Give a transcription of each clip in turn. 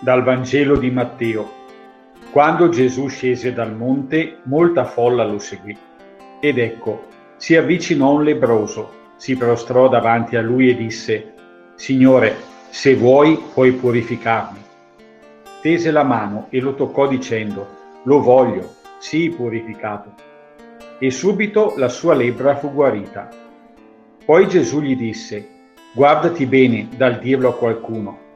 Dal Vangelo di Matteo. Quando Gesù scese dal monte, molta folla lo seguì. Ed ecco, si avvicinò un lebroso, si prostrò davanti a lui e disse, Signore, se vuoi puoi purificarmi. Tese la mano e lo toccò dicendo, Lo voglio, sii purificato. E subito la sua lebbra fu guarita. Poi Gesù gli disse, Guardati bene dal dirlo a qualcuno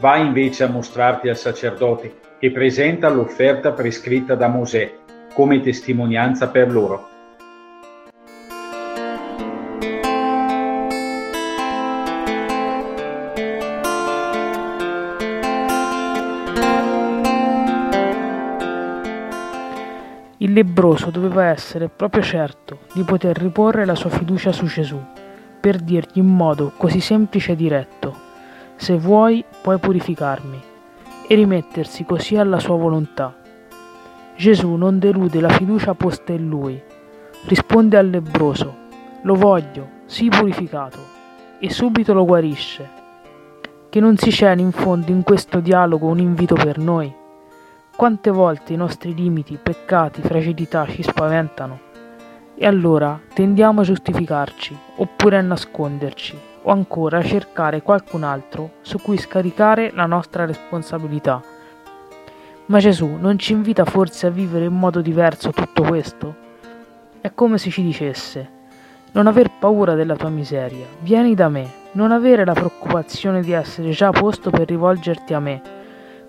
va invece a mostrarti al sacerdote e presenta l'offerta prescritta da Mosè come testimonianza per loro. Il lebroso doveva essere proprio certo di poter riporre la sua fiducia su Gesù, per dirgli in modo così semplice e diretto se vuoi puoi purificarmi, e rimettersi così alla sua volontà. Gesù non delude la fiducia posta in lui, risponde al lebroso, lo voglio, sii purificato, e subito lo guarisce. Che non si celi in fondo in questo dialogo un invito per noi? Quante volte i nostri limiti, peccati, fragilità ci spaventano? E allora tendiamo a giustificarci oppure a nasconderci o ancora cercare qualcun altro su cui scaricare la nostra responsabilità. Ma Gesù non ci invita forse a vivere in modo diverso tutto questo? È come se ci dicesse, non aver paura della tua miseria, vieni da me, non avere la preoccupazione di essere già a posto per rivolgerti a me,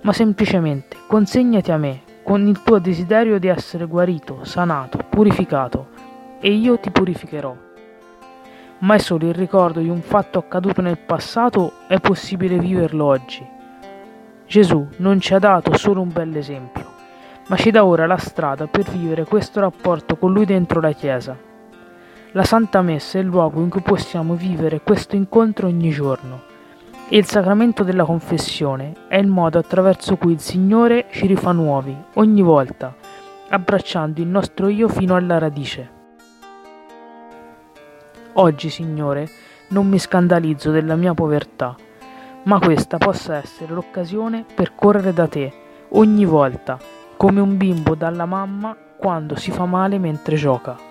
ma semplicemente consegnati a me con il tuo desiderio di essere guarito, sanato, purificato, e io ti purificherò ma è solo il ricordo di un fatto accaduto nel passato è possibile viverlo oggi. Gesù non ci ha dato solo un bel esempio, ma ci dà ora la strada per vivere questo rapporto con Lui dentro la Chiesa. La Santa Messa è il luogo in cui possiamo vivere questo incontro ogni giorno e il sacramento della confessione è il modo attraverso cui il Signore ci rifà nuovi ogni volta, abbracciando il nostro io fino alla radice. Oggi, Signore, non mi scandalizzo della mia povertà, ma questa possa essere l'occasione per correre da te ogni volta, come un bimbo dalla mamma quando si fa male mentre gioca.